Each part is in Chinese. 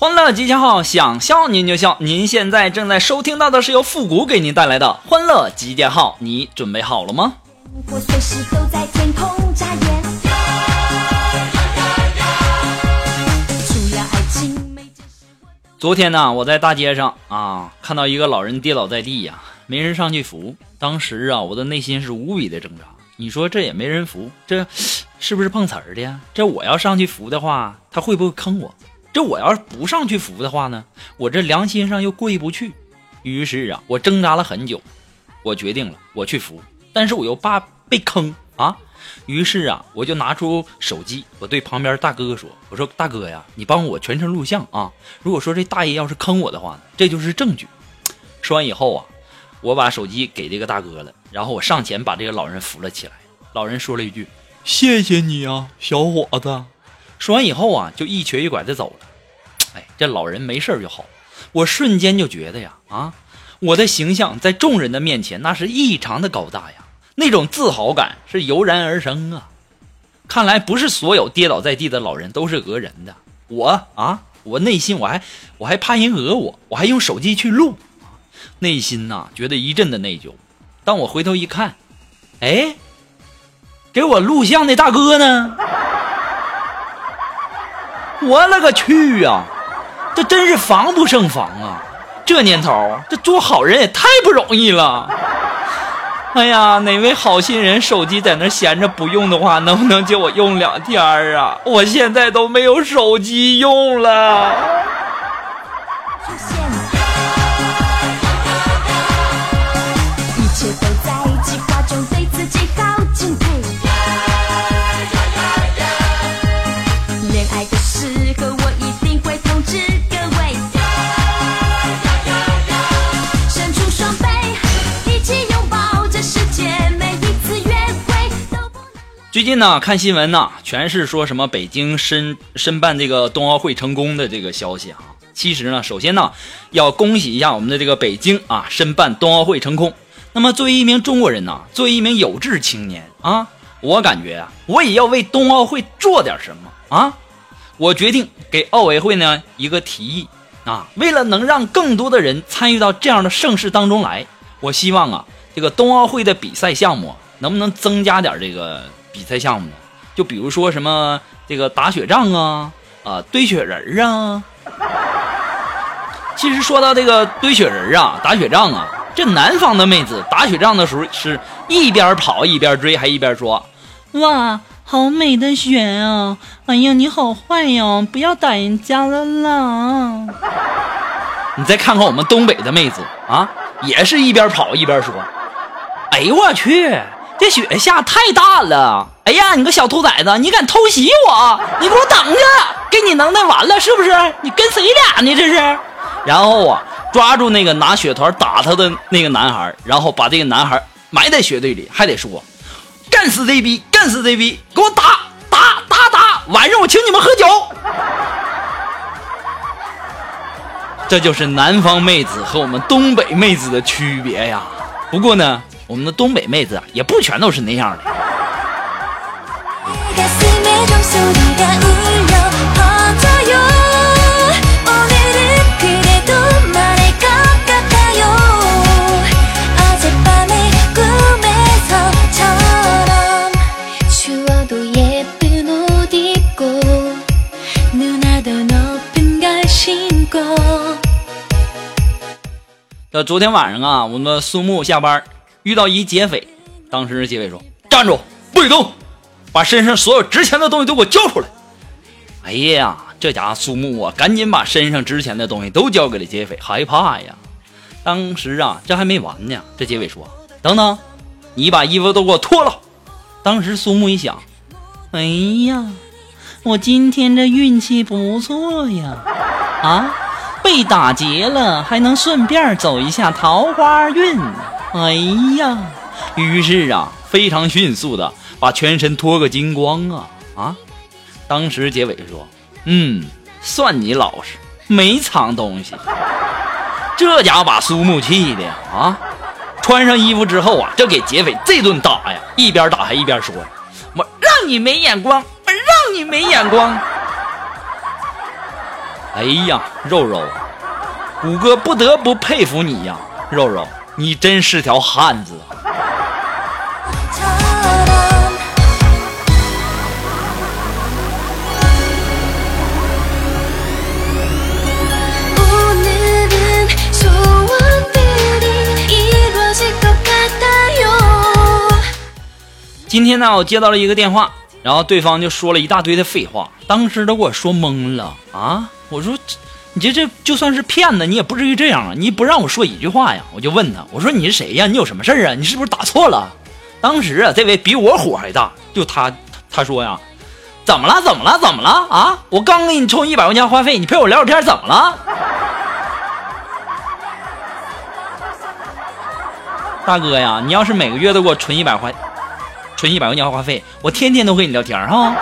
欢乐集结号，想笑您就笑。您现在正在收听到的是由复古给您带来的欢乐集结号，你准备好了吗？我随时都在天空眨眼。昨天呢，我在大街上啊，看到一个老人跌倒在地呀，没人上去扶。当时啊，我的内心是无比的挣扎。你说这也没人扶，这是不是碰瓷儿的呀？这我要上去扶的话，他会不会坑我？这我要是不上去扶的话呢，我这良心上又过意不去。于是啊，我挣扎了很久，我决定了，我去扶，但是我又怕被坑啊。于是啊，我就拿出手机，我对旁边大哥说：“我说大哥呀，你帮我全程录像啊。如果说这大爷要是坑我的话呢，这就是证据。”说完以后啊，我把手机给这个大哥了，然后我上前把这个老人扶了起来。老人说了一句：“谢谢你啊，小伙子。”说完以后啊，就一瘸一拐的走了。哎，这老人没事就好。我瞬间就觉得呀，啊，我的形象在众人的面前那是异常的高大呀，那种自豪感是油然而生啊。看来不是所有跌倒在地的老人都是讹人的。我啊，我内心我还我还怕人讹我，我还用手机去录，内心呐、觉得一阵的内疚。当我回头一看，哎，给我录像的大哥呢？我勒个去呀、这真是防不胜防啊！这年头，这做好人也太不容易了。哎呀，哪位好心人手机在那闲着不用的话，能不能借我用两天啊？我现在都没有手机用了。近呢，看新闻呢，全是说什么北京申申办这个冬奥会成功的这个消息啊。其实呢，首先呢，要恭喜一下我们的这个北京啊，申办冬奥会成功。那么作为一名中国人呢，作为一名有志青年啊，我感觉啊，我也要为冬奥会做点什么啊。我决定给奥委会呢一个提议啊，为了能让更多的人参与到这样的盛世当中来，我希望啊，这个冬奥会的比赛项目能不能增加点这个比赛项目呢？就比如说什么这个打雪仗啊，啊堆雪人儿啊。其实说到这个堆雪人儿啊，打雪仗啊，这南方的妹子打雪仗的时候是一边跑一边追，还一边说：“哇，好美的雪啊！哎呀，你好坏呀，不要打人家了啦！” 你再看看我们东北的妹子啊，也是一边跑一边说：“哎呦我去，这雪下太大了！哎呀，你个小兔崽子，你敢偷袭我？你给我等着，给你能耐完了是不是？你跟谁俩呢？这是？”然后啊，抓住那个拿雪团打他的那个男孩，然后把这个男孩埋在雪堆里，还得说：“干死这逼，干死这逼，给我打打打打！晚上我请你们喝酒。”这就是南方妹子和我们东北妹子的区别呀。不过呢，我们的东北妹子啊也不全都是那样的每昨天晚上啊我们苏木下班遇到一劫匪，当时劫匪说：“站住，不许动，把身上所有值钱的东西都给我交出来。”哎呀，这家伙苏木啊，赶紧把身上值钱的东西都交给了劫匪，害怕呀。当时啊，这还没完呢，这劫匪说：“等等，你把衣服都给我脱了。当时苏木一想，哎呀，我今天这运气不错呀，啊，被打劫了，还能顺便走一下桃花运。哎呀，于是啊，非常迅速的把全身脱个精光啊啊！当时结尾说，嗯，算你老实，没藏东西。这家伙把苏木气的呀啊！穿上衣服之后啊，就给劫匪这顿打呀，一边打还一边说：“我让你没眼光，我让你没眼光。”哎呀，肉肉，谷歌不得不佩服你呀，肉肉，你真是条汉子。啊今天呢我接到了一个电话然后对方就说了一大堆的废话当时都给我说懵了啊我说你这这就算是骗子，你也不至于这样啊！你不让我说一句话呀？我就问他，我说你是谁呀？你有什么事儿啊？你是不是打错了？当时啊，这位比我火还大，就他他说呀，怎么了？怎么了？怎么了？啊！我刚给你充一百块钱话费，你陪我聊会儿天，怎么了？大哥呀，你要是每个月都给我存一百块，存一百块钱话费，我天天都和你聊天哈。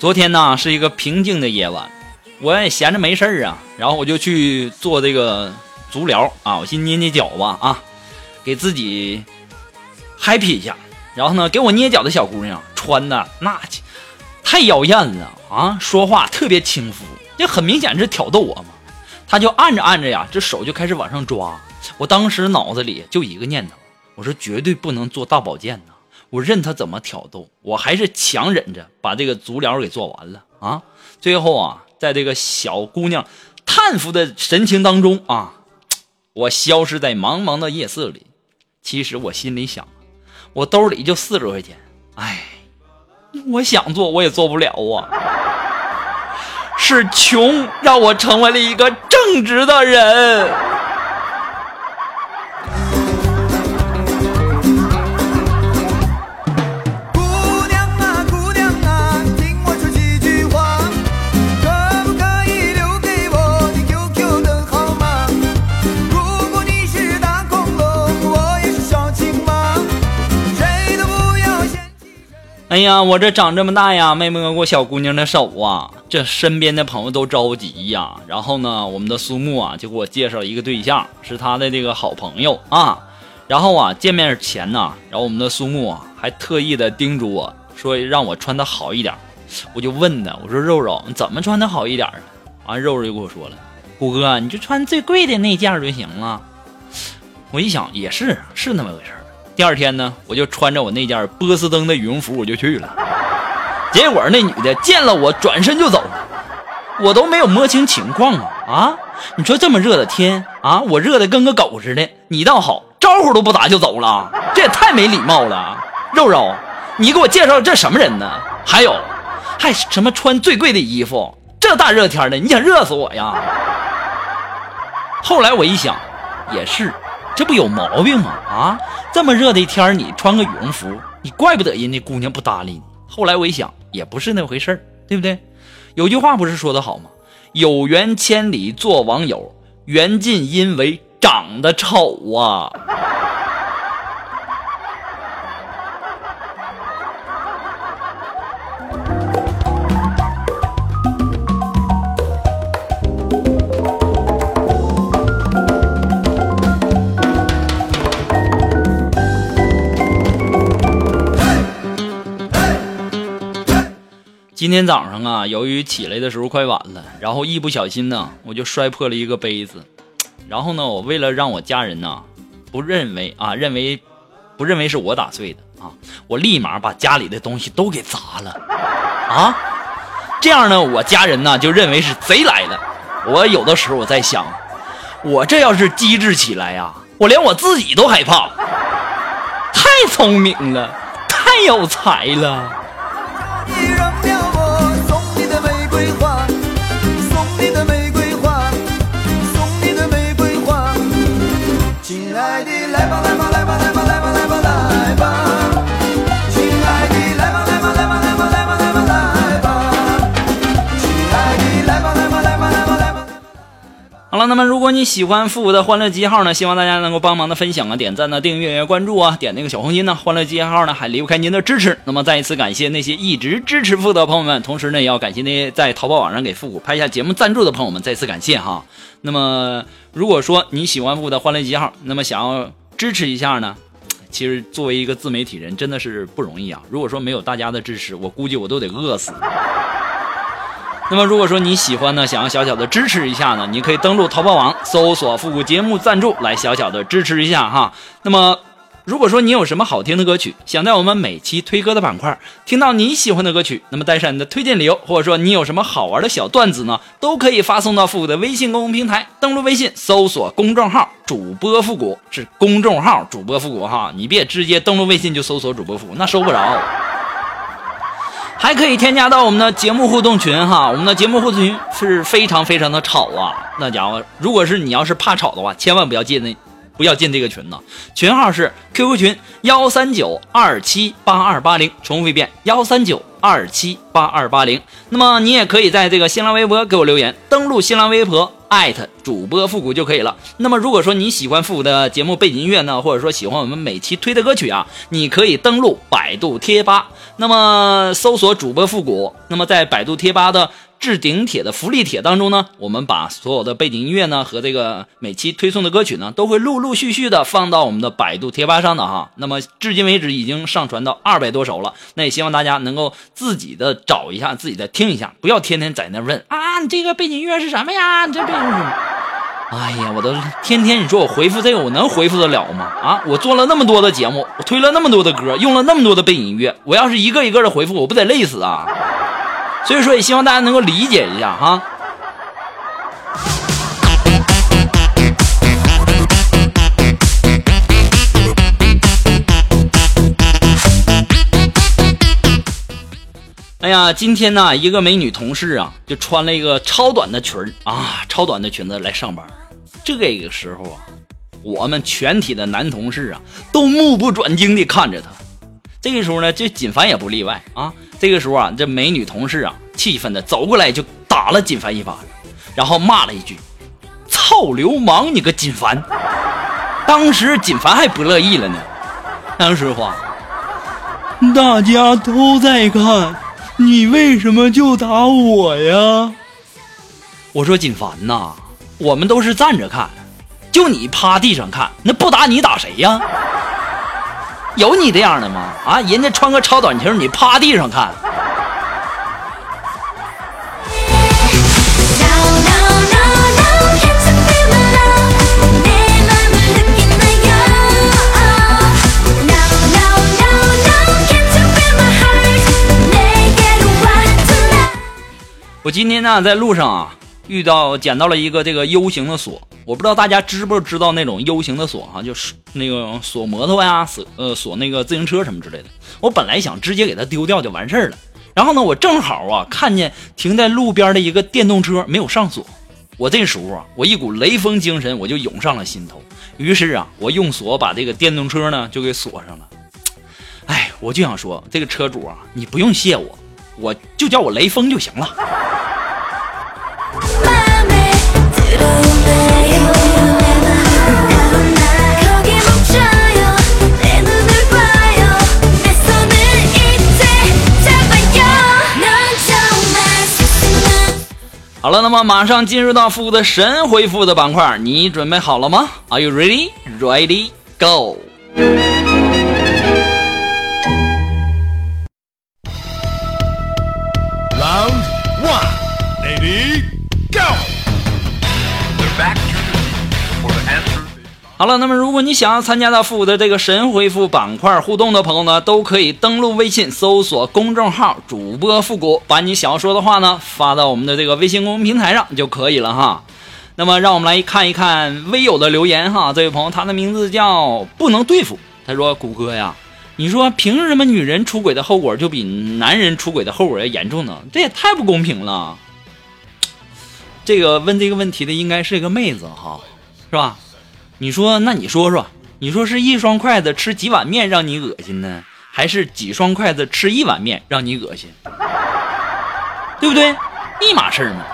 昨天呢是一个平静的夜晚，我也闲着没事儿啊，然后我就去做这个足疗啊，我先捏捏脚吧啊，给自己 happy 一下。然后呢，给我捏脚的小姑娘穿的那太妖艳了啊，说话特别轻浮，这很明显是挑逗我嘛。她就按着按着呀，这手就开始往上抓。我当时脑子里就一个念头，我说绝对不能做大保健呐。我任他怎么挑逗，我还是强忍着把这个足疗给做完了啊！最后啊，在这个小姑娘叹服的神情当中啊，我消失在茫茫的夜色里。其实我心里想，我兜里就四十块钱，哎，我想做我也做不了啊。是穷让我成为了一个正直的人。哎呀，我这长这么大呀，没摸过小姑娘的手啊，这身边的朋友都着急呀。然后呢，我们的苏木啊就给我介绍一个对象，是他的这个好朋友啊。然后啊，见面前呢，然后我们的苏木啊还特意的叮嘱我说让我穿的好一点。我就问他，我说肉肉，你怎么穿的好一点啊？完，肉肉就跟我说了，虎哥，你就穿最贵的那件就行了。我一想也是，是那么回事第二天呢，我就穿着我那件波司登的羽绒服我就去了。结果那女的见了我，转身就走了，我都没有摸清情况啊啊！你说这么热的天啊，我热的跟个狗似的，你倒好，招呼都不打就走了，这也太没礼貌了。肉肉，你给我介绍这什么人呢？还有，还什么穿最贵的衣服？这大热天的，你想热死我呀？后来我一想，也是，这不有毛病吗？啊，这么热的天你穿个羽绒服，你怪不得人家姑娘不搭理你。后来我一想，也不是那回事儿，对不对？有句话不是说的好吗？有缘千里做网友，缘尽因为长得丑啊。今天早上啊，由于起来的时候快晚了，然后一不小心呢，我就摔破了一个杯子。然后呢，我为了让我家人呢不认为啊，认为不认为是我打碎的啊，我立马把家里的东西都给砸了啊。这样呢，我家人呢就认为是贼来了。我有的时候我在想，我这要是机智起来呀、我连我自己都害怕。太聪明了，太有才了。好了，那么如果你喜欢复古的欢乐记号呢，希望大家能够帮忙的分享啊、点赞呢、订阅、关注啊、点那个小红心呢。欢乐记号呢还离不开您的支持。那么再一次感谢那些一直支持复古的朋友们，同时呢也要感谢那些在淘宝网上给复古拍下节目赞助的朋友们，再次感谢哈。那么如果说你喜欢复古的欢乐记号，那么想要支持一下呢？其实作为一个自媒体人，真的是不容易啊！如果说没有大家的支持，我估计我都得饿死。那么如果说你喜欢呢，想要小小的支持一下呢，你可以登录淘宝网搜索“复古节目赞助”来小小的支持一下哈。那么如果说你有什么好听的歌曲，想在我们每期推歌的板块听到你喜欢的歌曲，那么带上你的推荐理由，或者说你有什么好玩的小段子呢，都可以发送到复古的微信公众平台，登录微信搜索公众号“主播复古”，是公众号“主播复古”哈，你别直接登录微信就搜索“主播复古”，那收不着。还可以添加到我们的节目互动群哈，我们的节目互动群是非常非常的吵啊，那家伙，如果是你要是怕吵的话，千万不要进那，不要进这个群呢。群号是 QQ 群幺三九二七八二八零，重复一遍幺三九二七八二八零。那么你也可以在这个新浪微博给我留言，登录新浪微博艾特主播复古就可以了。那么如果说你喜欢复古的节目背景音乐呢，或者说喜欢我们每期推的歌曲啊，你可以登录百度贴吧，那么搜索主播复古，那么在百度贴吧的置顶帖的福利帖当中呢，我们把所有的背景音乐呢和这个每期推送的歌曲呢，都会陆陆续续的放到我们的百度贴吧上的哈。那么至今为止已经上传到二百多首了，那也希望大家能够自己的找一下，自己的听一下，不要天天在那问啊，你这个背景音乐是什么呀？你这背景是什么？哎呀，我都天天你说我回复这个，我能回复得了吗？啊，我做了那么多的节目，我推了那么多的歌，用了那么多的背景音乐，我要是一个一个的回复，我不得累死啊！所以说，也希望大家能够理解一下哈。哎呀，今天呢，一个美女同事啊，就穿了一个超短的裙儿啊，超短的裙子来上班。这个时候啊，我们全体的男同事啊，都目不转睛地看着她。这个时候呢，这锦凡也不例外啊。这个时候啊，这美女同事啊，气愤的走过来就打了锦凡一巴掌，然后骂了一句：“操流氓，你个锦凡！”当时锦凡还不乐意了呢。当时话，大家都在看，你为什么就打我呀？我说锦凡呐，我们都是站着看，就你趴地上看，那不打你打谁呀？有你这样的吗？啊，人家穿个超短裙，你趴地上看。我今天呢，在路上啊，遇到捡到了一个这个 U 型的锁，我不知道大家知不知道那种 U 型的锁哈、就是那个锁摩托呀，锁呃锁那个自行车什么之类的。我本来想直接给它丢掉就完事儿了，然后呢，我正好啊看见停在路边的一个电动车没有上锁，我这时候啊，我一股雷锋精神我就涌上了心头，于是啊，我用锁把这个电动车呢就给锁上了。哎，我就想说，这个车主啊，你不用谢我，我就叫我雷锋就行了。好了，那么马上进入到复古的神回复的板块，你准备好了吗？Are you ready? Ready? Go! 好了，那么如果你想要参加到复古的这个神回复板块互动的朋友呢，都可以登录微信搜索公众号“主播复古”，把你想要说的话呢发到我们的这个微信公众平台上就可以了哈。那么让我们来看一看微友的留言哈，这位朋友他的名字叫不能对付，他说：“谷歌呀，你说凭什么女人出轨的后果就比男人出轨的后果要严重呢？这也太不公平了。这个问这个问题的应该是一个妹子哈，是吧？你说，那你说说，你说是一双筷子吃几碗面让你恶心呢，还是几双筷子吃一碗面让你恶心？对不对？一码事儿嘛。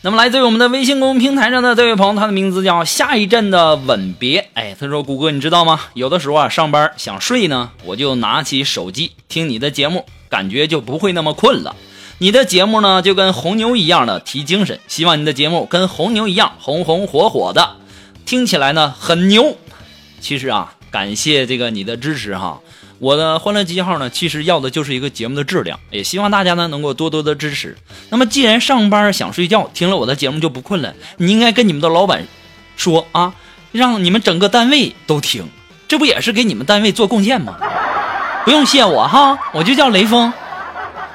那么来自于我们的微信公众平台上的这位朋友，他的名字叫下一站的吻别。哎，他说：“谷歌，你知道吗？有的时候啊，上班想睡呢，我就拿起手机听你的节目，感觉就不会那么困了。你的节目呢，就跟红牛一样的提精神。希望你的节目跟红牛一样红红火火的，听起来呢很牛。其实啊，感谢这个你的支持哈。”我的欢乐记号呢，其实要的就是一个节目的质量，也希望大家呢能够多多的支持。那么，既然上班想睡觉，听了我的节目就不困了，你应该跟你们的老板说啊，让你们整个单位都听，这不也是给你们单位做贡献吗？不用谢我哈，我就叫雷锋。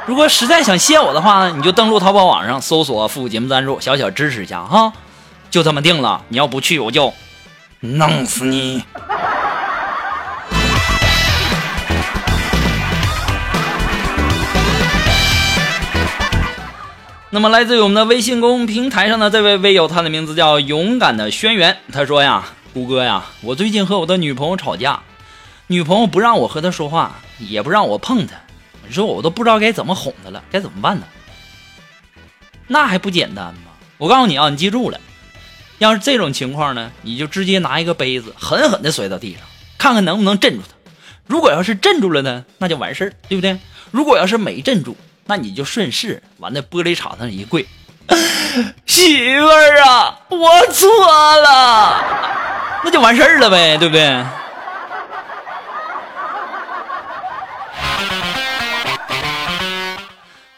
如果实在想谢我的话呢，你就登录淘宝网上搜索“复古节目赞助”，小小支持一下哈。就这么定了，你要不去，我就弄死你。那么，来自于我们的微信公众平台上的这位微友，他的名字叫勇敢的轩辕。他说呀：“胡哥呀，我最近和我的女朋友吵架，女朋友不让我和她说话，也不让我碰她。你说我都不知道该怎么哄她了，该怎么办呢？那还不简单吗？我告诉你啊，你记住了，要是这种情况呢，你就直接拿一个杯子狠狠地摔到地上，看看能不能镇住她。如果要是镇住了呢，那就完事儿，对不对？如果要是没镇住，那你就顺势往那玻璃碴上一跪，媳妇儿啊，我错了，那就完事儿了呗，对不对？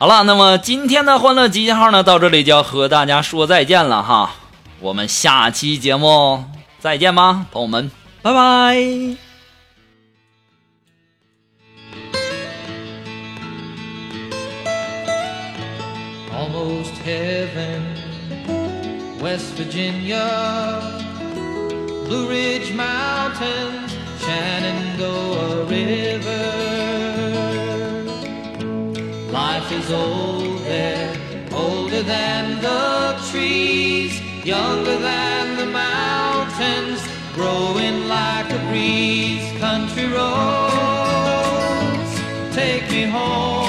好了，那么今天的欢乐集结号呢，到这里就要和大家说再见了哈，我们下期节目再见吧，朋友们，拜拜。almost heaven. West Virginia, Blue Ridge Mountains, Shenandoah River. Old there, older than the trees, younger than the mountains, growing like a breeze. Country roads, take me home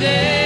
day.